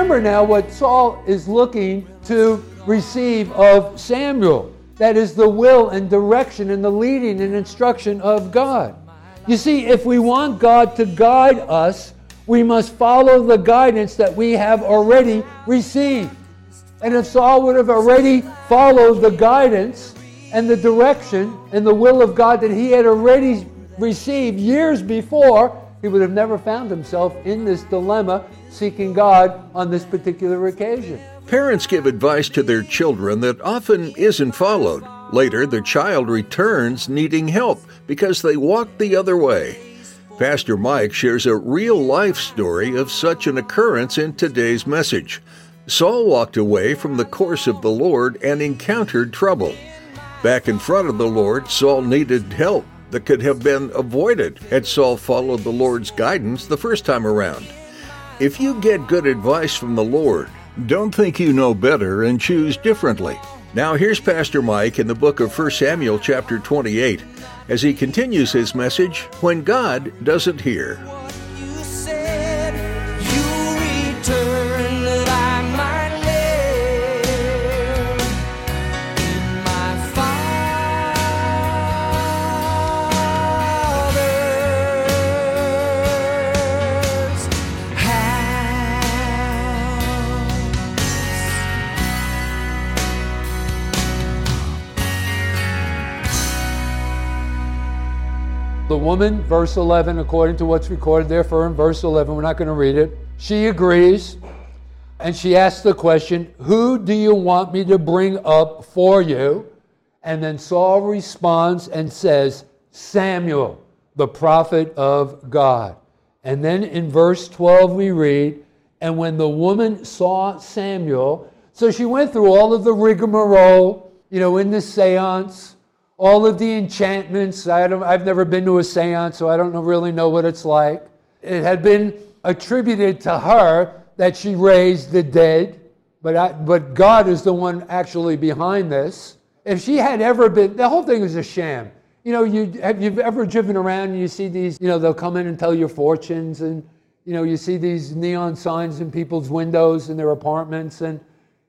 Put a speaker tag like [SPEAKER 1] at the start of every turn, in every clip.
[SPEAKER 1] Remember
[SPEAKER 2] now what Saul is looking to receive of Samuel. That is the will and direction and the leading and instruction of God. You see, if we want God to guide us, we must follow the guidance that we have already received. And if Saul would have already followed the guidance and the direction and the will of God that he had already received years before, he would have never found himself in this dilemma seeking God on this particular occasion.
[SPEAKER 3] Parents give advice to their children that often isn't followed. Later, the child returns needing help because they walked the other way. Pastor Mike shares a real life story of such an occurrence in today's message. Saul walked away from the course of the Lord and encountered trouble. Back in front of the Lord, Saul needed help that could have been avoided had Saul followed the Lord's guidance the first time around. If you get good advice from the Lord, don't think you know better and choose differently. Now here's Pastor Mike in the book of 1 Samuel chapter 28 as he continues his message when God doesn't hear.
[SPEAKER 2] The woman, verse 11, according to what's recorded there for in verse 11, we're not going to read it. She agrees and she asks the question, Who do you want me to bring up for you? And then Saul responds and says, Samuel, the prophet of God. And then in verse 12 we read, And when the woman saw Samuel, so she went through all of the rigmarole, you know, in the seance, all of the enchantments. I don't, I've never been to a seance, so I don't know, really know what it's like. It had been attributed to her that she raised the dead, but, I, but God is the one actually behind this. If she had ever been, the whole thing is a sham. You know, you have you ever driven around and you see these, you know, they'll come in and tell your fortunes and, you know, you see these neon signs in people's windows in their apartments and,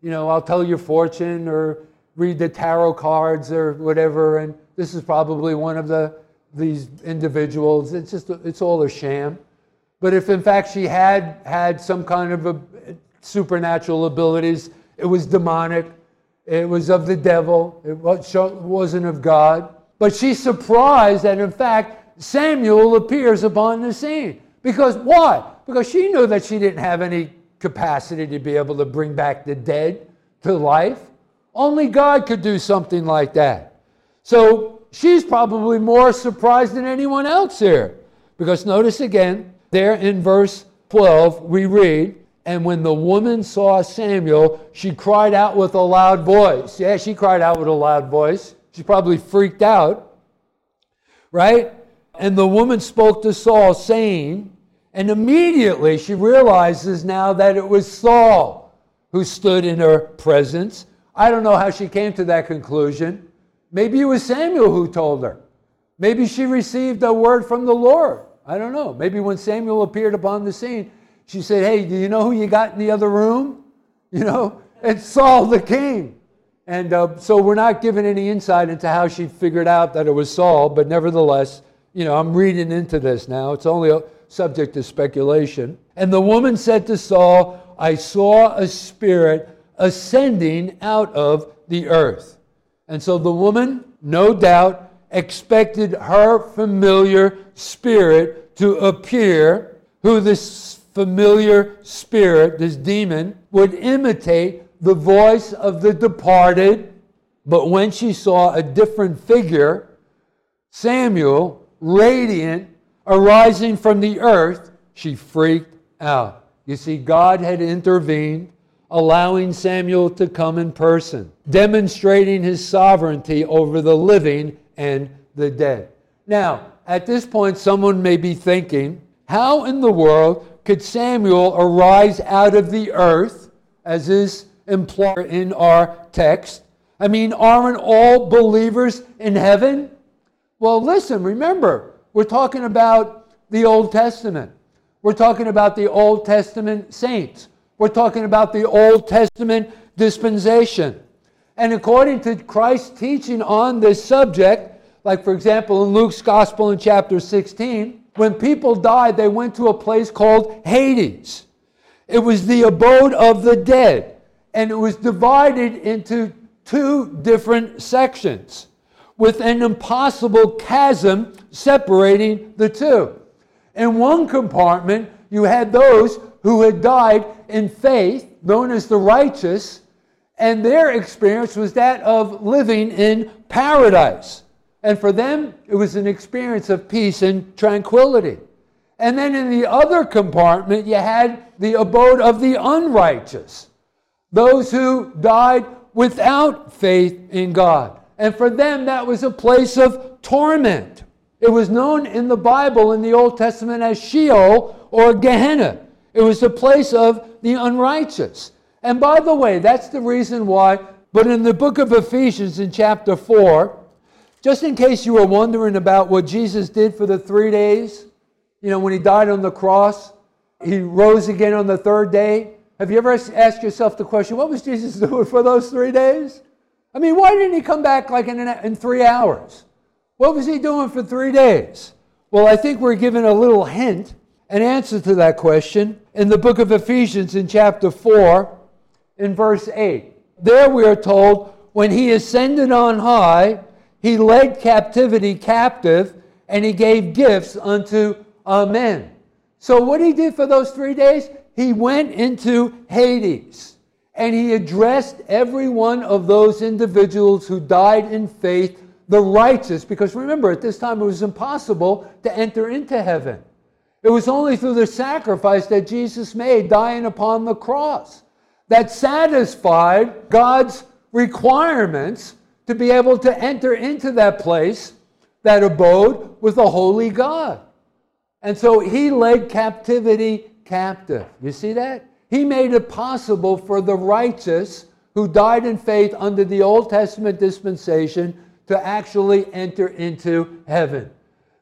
[SPEAKER 2] you know, I'll tell your fortune or read the tarot cards or whatever. And this is probably one of the these individuals. It's just it's all a sham. But if in fact she had had some kind of a supernatural abilities, it was demonic. It was of the devil. It was- wasn't of God. But she's surprised that in fact Samuel appears upon the scene. Because why? Because she knew that she didn't have any capacity to be able to bring back the dead to life. Only God could do something like that. So she's probably more surprised than anyone else here. Because notice again, there in verse 12, we read, And when the woman saw Samuel, she cried out with a loud voice. Yeah, she cried out with a loud voice. She probably freaked out, right? And the woman spoke to Saul, saying, and immediately she realizes now that it was Saul who stood in her presence. I don't know how she came to that conclusion. Maybe it was Samuel who told her. Maybe she received a word from the Lord. I don't know. Maybe when Samuel appeared upon the scene, she said, Hey, do you know who you got in the other room? You know, it's Saul the king. And uh, so we're not given any insight into how she figured out that it was Saul, but nevertheless, you know, I'm reading into this now. It's only a subject to speculation. And the woman said to Saul, I saw a spirit ascending out of the earth. And so the woman, no doubt, expected her familiar spirit to appear, who this familiar spirit, this demon, would imitate the voice of the departed. But when she saw a different figure, Samuel, radiant, arising from the earth, she freaked out. You see, God had intervened, allowing Samuel to come in person, demonstrating his sovereignty over the living and the dead. Now, at this point, someone may be thinking, how in the world could Samuel arise out of the earth, as is implied in our text? I mean, aren't all believers in heaven? Well, listen, remember, we're talking about the Old Testament. We're talking about the Old Testament saints. We're talking about the Old Testament dispensation. And according to Christ's teaching on this subject, like for example in Luke's Gospel in chapter 16, when people died, they went to a place called Hades. It was the abode of the dead, and it was divided into two different sections with an impossible chasm separating the two. In one compartment, you had those who had died in faith, known as the righteous, and their experience was that of living in paradise. And for them, it was an experience of peace and tranquility. And then in the other compartment, you had the abode of the unrighteous, those who died without faith in God. And for them, that was a place of torment. It was known in the Bible in the Old Testament as Sheol or Gehenna. It was the place of the unrighteous. And by the way, that's the reason why, but in the book of Ephesians in chapter 4, just in case you were wondering about what Jesus did for the three days, you know, when he died on the cross, he rose again on the third day. Have you ever asked yourself the question, what was Jesus doing for those three days? I mean, why didn't he come back like in, an, in three hours? What was he doing for three days? Well, I think we're given a little hint, an answer to that question in the book of Ephesians in chapter 4, in verse 8. There we are told, when he ascended on high, he led captivity captive, and he gave gifts unto men. So, what he did for those three days, he went into Hades and he addressed every one of those individuals who died in faith, the righteous, because remember, at this time it was impossible to enter into heaven. It was only through the sacrifice that Jesus made, dying upon the cross, that satisfied God's requirements to be able to enter into that place, that abode with the holy God. And so he led captivity captive. You see that? He made it possible for the righteous who died in faith under the Old Testament dispensation to actually enter into heaven.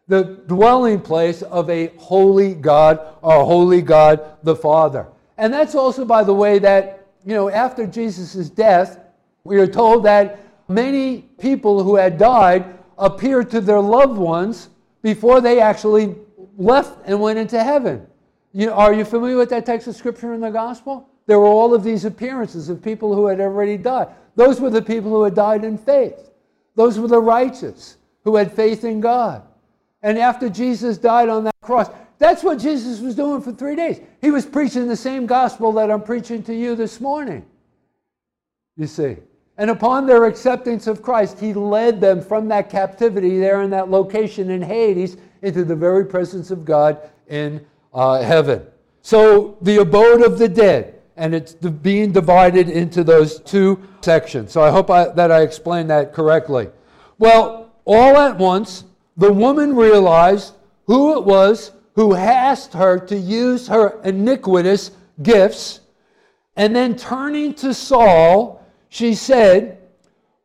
[SPEAKER 2] The dwelling place of a holy God, our holy God the Father. And that's also, by the way, that, you know, after Jesus' death, we are told that many people who had died appeared to their loved ones before they actually left and went into heaven. You, are you familiar with that text of scripture in the gospel? There were all of these appearances of people who had already died. Those were the people who had died in faith. Those were the righteous who had faith in God. And after Jesus died on that cross, that's what Jesus was doing for three days. He was preaching the same gospel that I'm preaching to you this morning. You see. And upon their acceptance of Christ, he led them from that captivity there in that location in Hades into the very presence of God in uh, heaven. So the abode of the dead, and it's being divided into those two sections. So I hope I, that I explained that correctly. Well, all at once, the woman realized who it was who asked her to use her iniquitous gifts, and then turning to Saul, she said,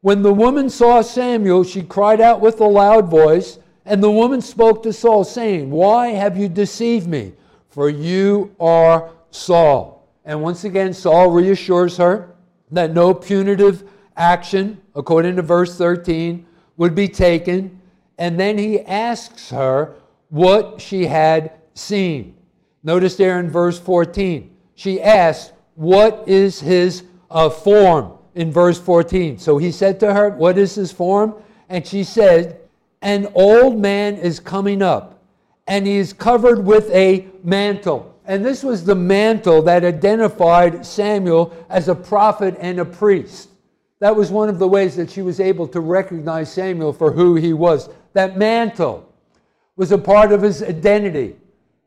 [SPEAKER 2] When the woman saw Samuel, she cried out with a loud voice, and the woman spoke to Saul, saying, Why have you deceived me? For you are Saul. And once again, Saul reassures her that no punitive action, according to verse 13, would be taken. And then he asks her what she had seen. Notice there in verse 14, she asked, What is his uh, form? in verse 14. So he said to her, What is his form? And she said, An old man is coming up, and he is covered with a mantle. and this was the mantle that identified Samuel as a prophet and a priest. That was one of the ways that she was able to recognize Samuel for who he was. That mantle was a part of his identity.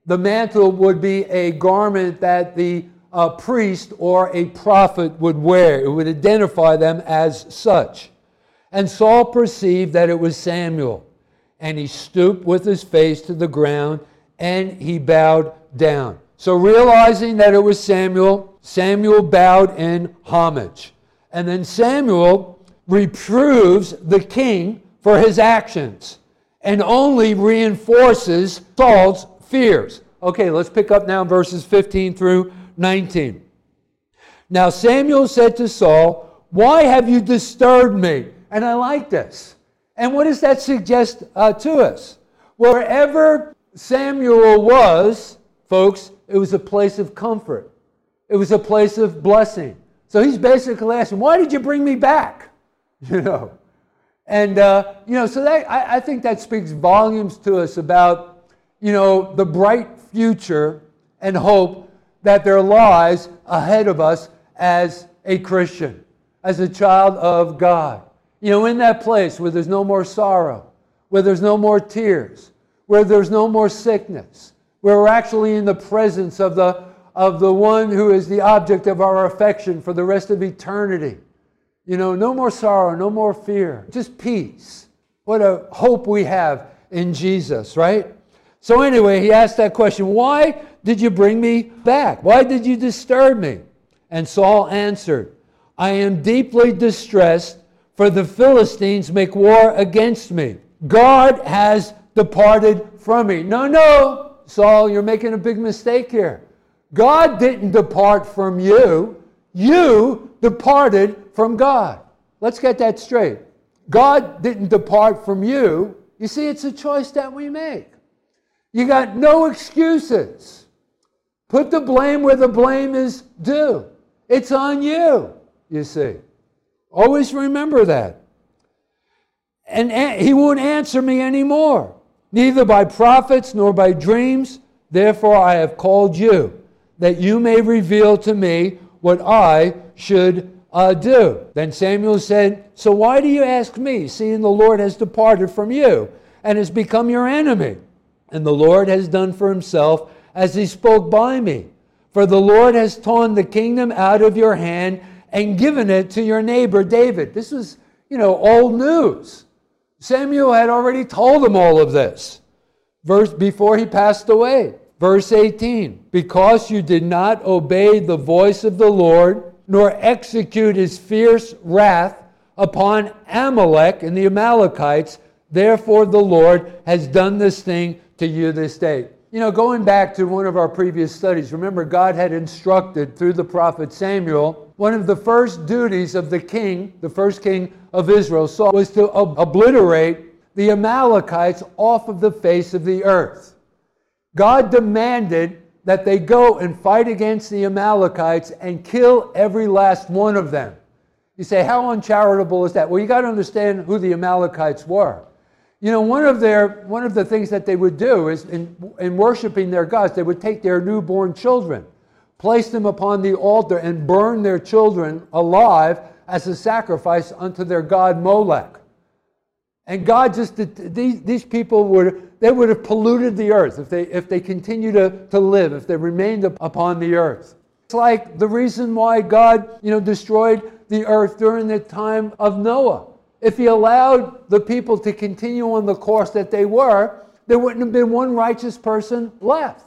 [SPEAKER 2] The mantle would be a garment that the uh, priest or a prophet would wear, it would identify them as such. And Saul perceived that it was Samuel, and he stooped with his face to the ground and he bowed down. So, realizing that it was Samuel, Samuel bowed in homage. And then Samuel reproves the king for his actions and only reinforces Saul's fears. Okay, let's pick up now verses 15 through 19. Now Samuel said to Saul, Why have you disturbed me? And I like this. And what does that suggest uh, to us? Wherever Samuel was, folks, it was a place of comfort, it was a place of blessing. So he's basically asking, Why did you bring me back? You know. And, uh, you know, so that, I, I think that speaks volumes to us about, you know, the bright future and hope that there lies ahead of us as a Christian, as a child of God. You know, in that place where there's no more sorrow, where there's no more tears, where there's no more sickness, where we're actually in the presence of the, of the one who is the object of our affection for the rest of eternity. You know, no more sorrow, no more fear, just peace. What a hope we have in Jesus, right? So, anyway, he asked that question Why did you bring me back? Why did you disturb me? And Saul answered, I am deeply distressed, for the Philistines make war against me. God has departed from me. No, no, Saul, you're making a big mistake here. God didn't depart from you, you departed from God. Let's get that straight. God didn't depart from you. You see, it's a choice that we make. You got no excuses. Put the blame where the blame is due. It's on you, you see. Always remember that. And he won't answer me anymore, neither by prophets nor by dreams. Therefore, I have called you, that you may reveal to me what I should uh, do. Then Samuel said, So why do you ask me, seeing the Lord has departed from you and has become your enemy? And the Lord has done for himself as he spoke by me. For the Lord has torn the kingdom out of your hand and given it to your neighbor David. This was, you know, old news. Samuel had already told him all of this verse before he passed away. Verse 18 Because you did not obey the voice of the Lord, nor execute his fierce wrath upon Amalek and the Amalekites, therefore the Lord has done this thing to you this day. You know, going back to one of our previous studies, remember God had instructed through the prophet Samuel, one of the first duties of the king, the first king of Israel, Saul, was to ob- obliterate the Amalekites off of the face of the earth. God demanded that they go and fight against the Amalekites and kill every last one of them. You say, how uncharitable is that? Well, you got to understand who the Amalekites were. You know, one of their one of the things that they would do is in, in worshiping their gods, they would take their newborn children, place them upon the altar, and burn their children alive as a sacrifice unto their god Molech. And God just these, these people would they would have polluted the earth if they if they continue to, to live, if they remained upon the earth. It's like the reason why God, you know, destroyed the earth during the time of Noah if he allowed the people to continue on the course that they were, there wouldn't have been one righteous person left,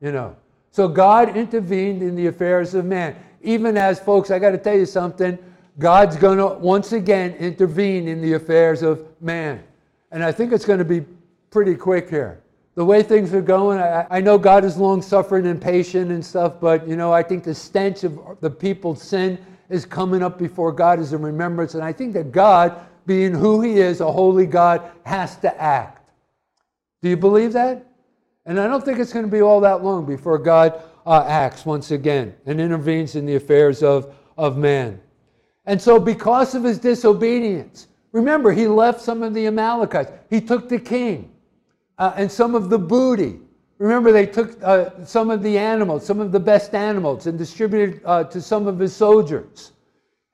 [SPEAKER 2] you know. So God intervened in the affairs of man. Even as, folks, I got to tell you something, God's going to once again intervene in the affairs of man. And I think it's going to be pretty quick here. The way things are going, I, I know God is long suffering and patient and stuff, but you know, I think the stench of the people's sin is coming up before God as a remembrance. And I think that God, being who He is, a holy God, has to act. Do you believe that? And I don't think it's going to be all that long before God uh, acts once again and intervenes in the affairs of, of man. And so, because of his disobedience, remember, he left some of the Amalekites. He took the king uh, and some of the booty Remember, they took uh, some of the animals, some of the best animals, and distributed uh, to some of his soldiers.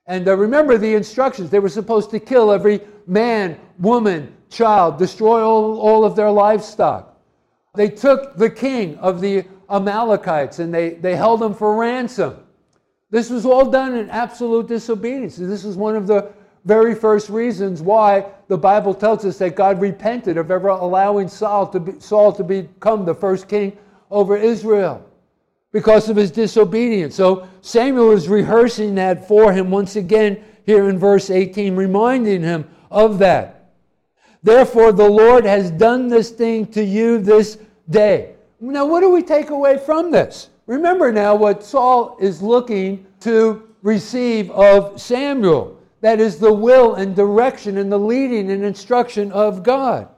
[SPEAKER 2] And uh, remember the instructions. They were supposed to kill every man, woman, child, destroy all, all of their livestock. They took the king of the Amalekites and they, they held him for ransom. This was all done in absolute disobedience. This is one of the very first reasons why the Bible tells us that God repented of ever allowing Saul to, be, Saul to become the first king over Israel because of his disobedience. So Samuel is rehearsing that for him once again here in verse 18, reminding him of that. Therefore, the Lord has done this thing to you this day. Now, what do we take away from this? Remember now what Saul is looking to receive of Samuel. That is the will and direction and the leading and instruction of God.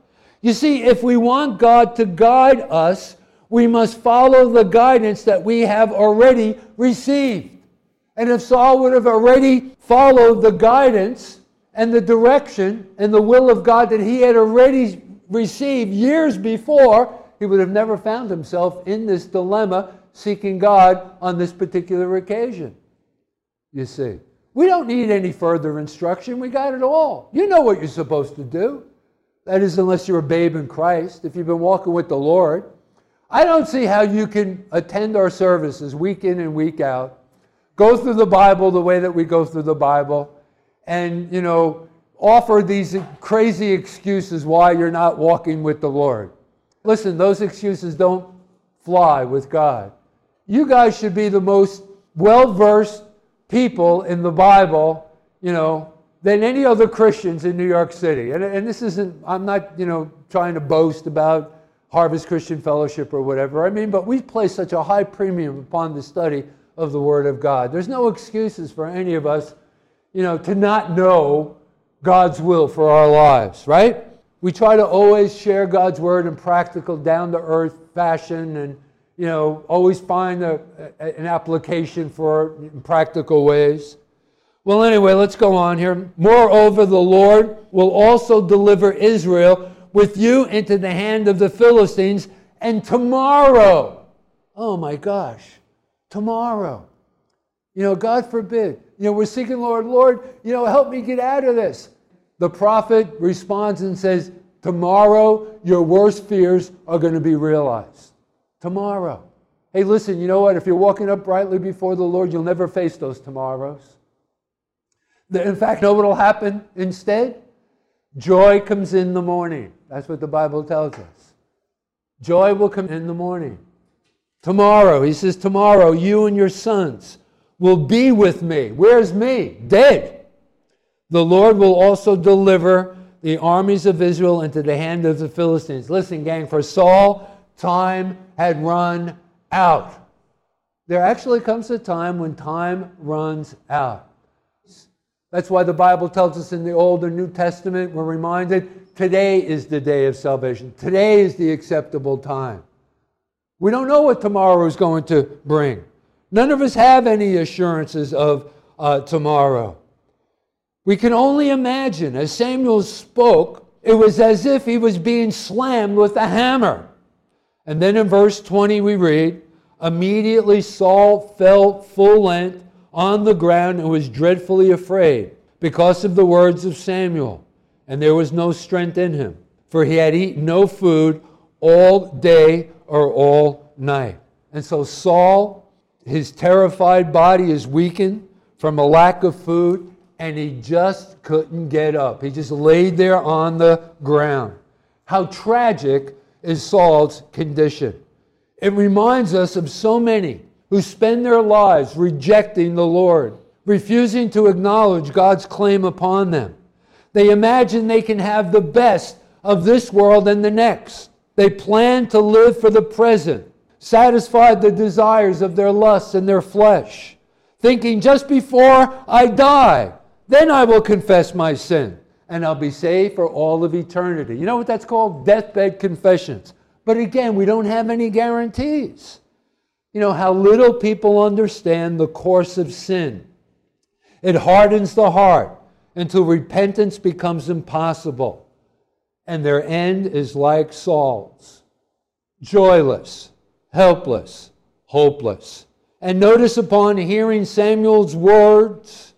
[SPEAKER 2] You see, if we want God to guide us, we must follow the guidance that we have already received. And if Saul would have already followed the guidance and the direction and the will of God that he had already received years before, he would have never found himself in this dilemma seeking God on this particular occasion. You see. We don't need any further instruction. We got it all. You know what you're supposed to do. That is, unless you're a babe in Christ, if you've been walking with the Lord. I don't see how you can attend our services week in and week out, go through the Bible the way that we go through the Bible, and, you know, offer these crazy excuses why you're not walking with the Lord. Listen, those excuses don't fly with God. You guys should be the most well versed people in the Bible, you know, than any other Christians in New York City. And, and this isn't, I'm not, you know, trying to boast about Harvest Christian Fellowship or whatever. I mean, but we place such a high premium upon the study of the Word of God. There's no excuses for any of us, you know, to not know God's will for our lives, right? We try to always share God's Word in practical, down to earth fashion and you know, always find a, a, an application for practical ways. Well, anyway, let's go on here. Moreover, the Lord will also deliver Israel with you into the hand of the Philistines, and tomorrow, oh my gosh, tomorrow, you know, God forbid, you know, we're seeking, Lord, Lord, you know, help me get out of this. The prophet responds and says, Tomorrow, your worst fears are going to be realized tomorrow. Hey, listen, you know what? If you're walking uprightly before the Lord, you'll never face those tomorrows. In fact, know what will happen instead? Joy comes in the morning. That's what the Bible tells us. Joy will come in the morning. Tomorrow, he says, tomorrow you and your sons will be with me. Where's me? Dead. The Lord will also deliver the armies of Israel into the hand of the Philistines. Listen, gang, for Saul, time had run out. There actually comes a time when time runs out. That's why the Bible tells us in the Old and New Testament, we're reminded today is the day of salvation. Today is the acceptable time. We don't know what tomorrow is going to bring. None of us have any assurances of uh, tomorrow. We can only imagine, as Samuel spoke, it was as if he was being slammed with a hammer. And then in verse 20 we read, Immediately Saul fell full length on the ground and was dreadfully afraid because of the words of Samuel. And there was no strength in him, for he had eaten no food all day or all night. And so Saul, his terrified body is weakened from a lack of food, and he just couldn't get up. He just laid there on the ground. How tragic is Saul's condition. It reminds us of so many who spend their lives rejecting the Lord, refusing to acknowledge God's claim upon them. They imagine they can have the best of this world and the next. They plan to live for the present, satisfy the desires of their lusts and their flesh, thinking just before I die, then I will confess my sin and I'll be saved for all of eternity. You know what that's called? Deathbed confessions. But again, we don't have any guarantees. You know how little people understand the course of sin. It hardens the heart until repentance becomes impossible, and their end is like Saul's. joyless, helpless, hopeless. And notice upon hearing Samuel's words,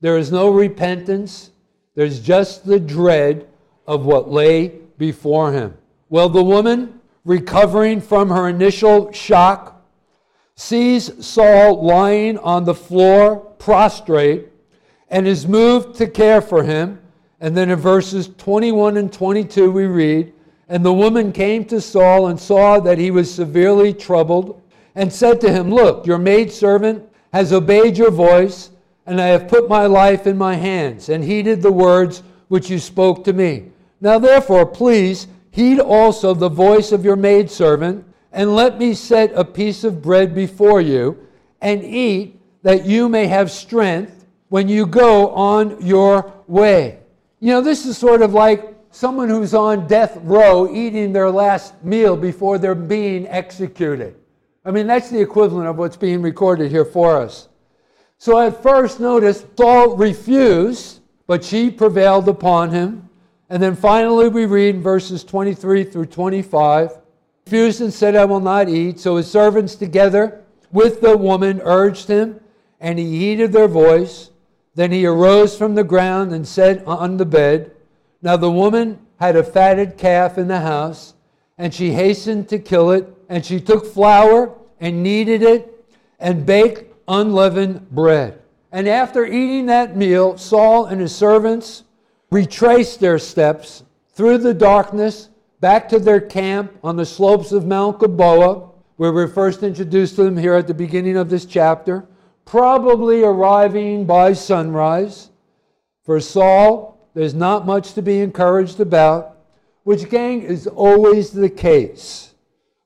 [SPEAKER 2] there is no repentance, there's just the dread of what lay before him. Well, the woman, recovering from her initial shock, sees Saul lying on the floor, prostrate, and is moved to care for him. And then in verses 21 and 22, we read, And the woman came to Saul and saw that he was severely troubled, and said to him, Look, your maidservant has obeyed your voice, and I have put my life in my hands, and heeded the words which you spoke to me. Now therefore, please heed also the voice of your maidservant, and let me set a piece of bread before you, and eat, that you may have strength when you go on your way. You know, this is sort of like someone who's on death row eating their last meal before they're being executed. I mean, that's the equivalent of what's being recorded here for us. So at first, notice Saul refused, but she prevailed upon him. And then finally, we read in verses 23 through 25 refused and said, I will not eat. So his servants, together with the woman, urged him, and he heeded their voice. Then he arose from the ground and said on the bed, Now the woman had a fatted calf in the house, and she hastened to kill it, and she took flour and kneaded it and baked unleavened bread. And after eating that meal, Saul and his servants retraced their steps through the darkness back to their camp on the slopes of Mount Gilboa, where we first introduced to them here at the beginning of this chapter, probably arriving by sunrise. For Saul, there's not much to be encouraged about, which, gang, is always the case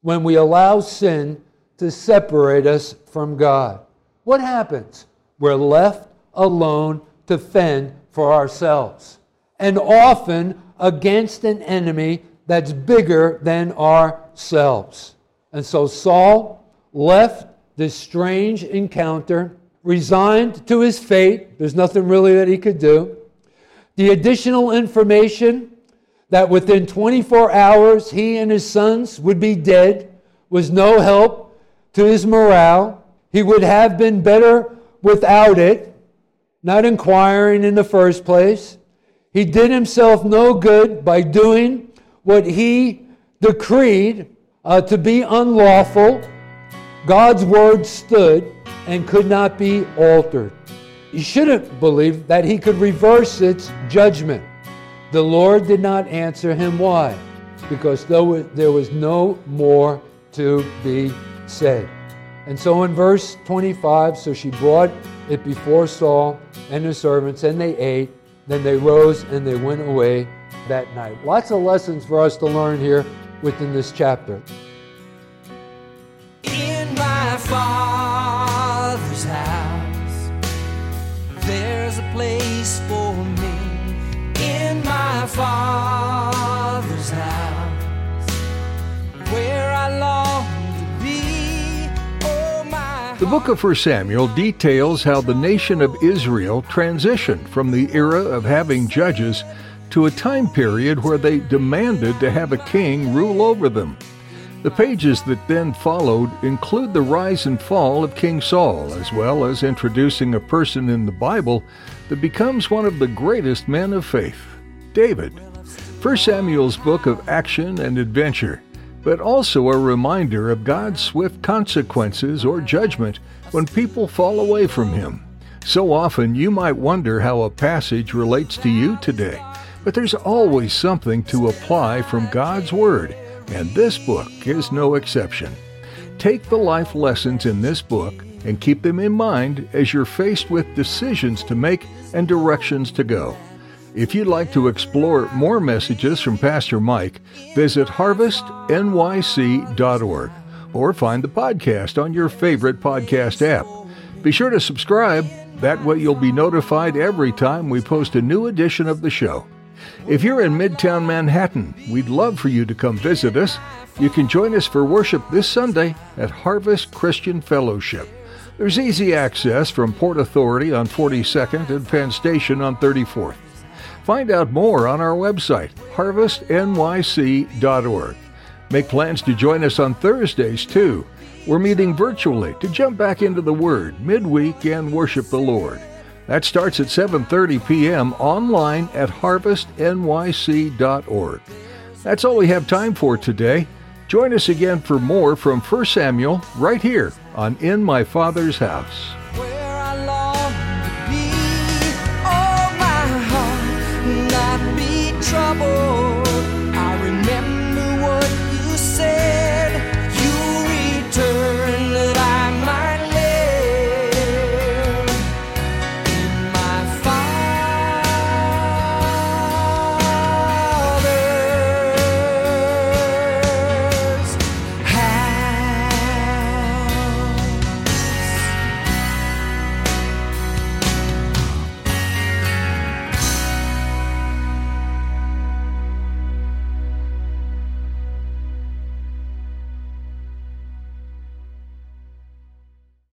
[SPEAKER 2] when we allow sin to separate us from God. What happens? We're left alone to fend for ourselves, and often against an enemy that's bigger than ourselves. And so Saul left this strange encounter, resigned to his fate. There's nothing really that he could do. The additional information that within 24 hours he and his sons would be dead was no help to his morale. He would have been better without it, not inquiring in the first place. He did himself no good by doing what he decreed uh, to be unlawful. God's word stood and could not be altered. He shouldn't believe that he could reverse its judgment. The Lord did not answer him. Why? Because there was no more to be said. And so in verse 25, so she brought it before Saul and his servants, and they ate. Then they rose and they went away that night. Lots of lessons for us to learn here within this chapter.
[SPEAKER 1] In my father's house, there's a place for me. In my father's house, where I
[SPEAKER 3] book of 1 Samuel details how the nation of Israel transitioned from the era of having judges to a time period where they demanded to have a king rule over them. The pages that then followed include the rise and fall of King Saul, as well as introducing a person in the Bible that becomes one of the greatest men of faith, David. 1 Samuel's book of action and adventure, but also a reminder of God's swift consequences or judgment when people fall away from Him. So often you might wonder how a passage relates to you today, but there's always something to apply from God's Word and this book is no exception. Take the life lessons in this book and keep them in mind as you're faced with decisions to make and directions to go. If you'd like to explore more messages from Pastor Mike, visit harvestnyc.org or find the podcast on your favorite podcast app. Be sure to subscribe, that way you'll be notified every time we post a new edition of the show. If you're in Midtown Manhattan, we'd love for you to come visit us. You can join us for worship this Sunday at Harvest Christian Fellowship. There's easy access from Port Authority on 42nd and Penn Station on 34th. Find out more on our website, harvestnyc.org. Make plans to join us on Thursdays too. We're meeting virtually to jump back into the Word midweek and worship the Lord. That starts at 7:30 p.m. online at harvestnyc.org. That's all we have time for today. Join us again for more from 1 Samuel right here on In My Father's House.
[SPEAKER 1] To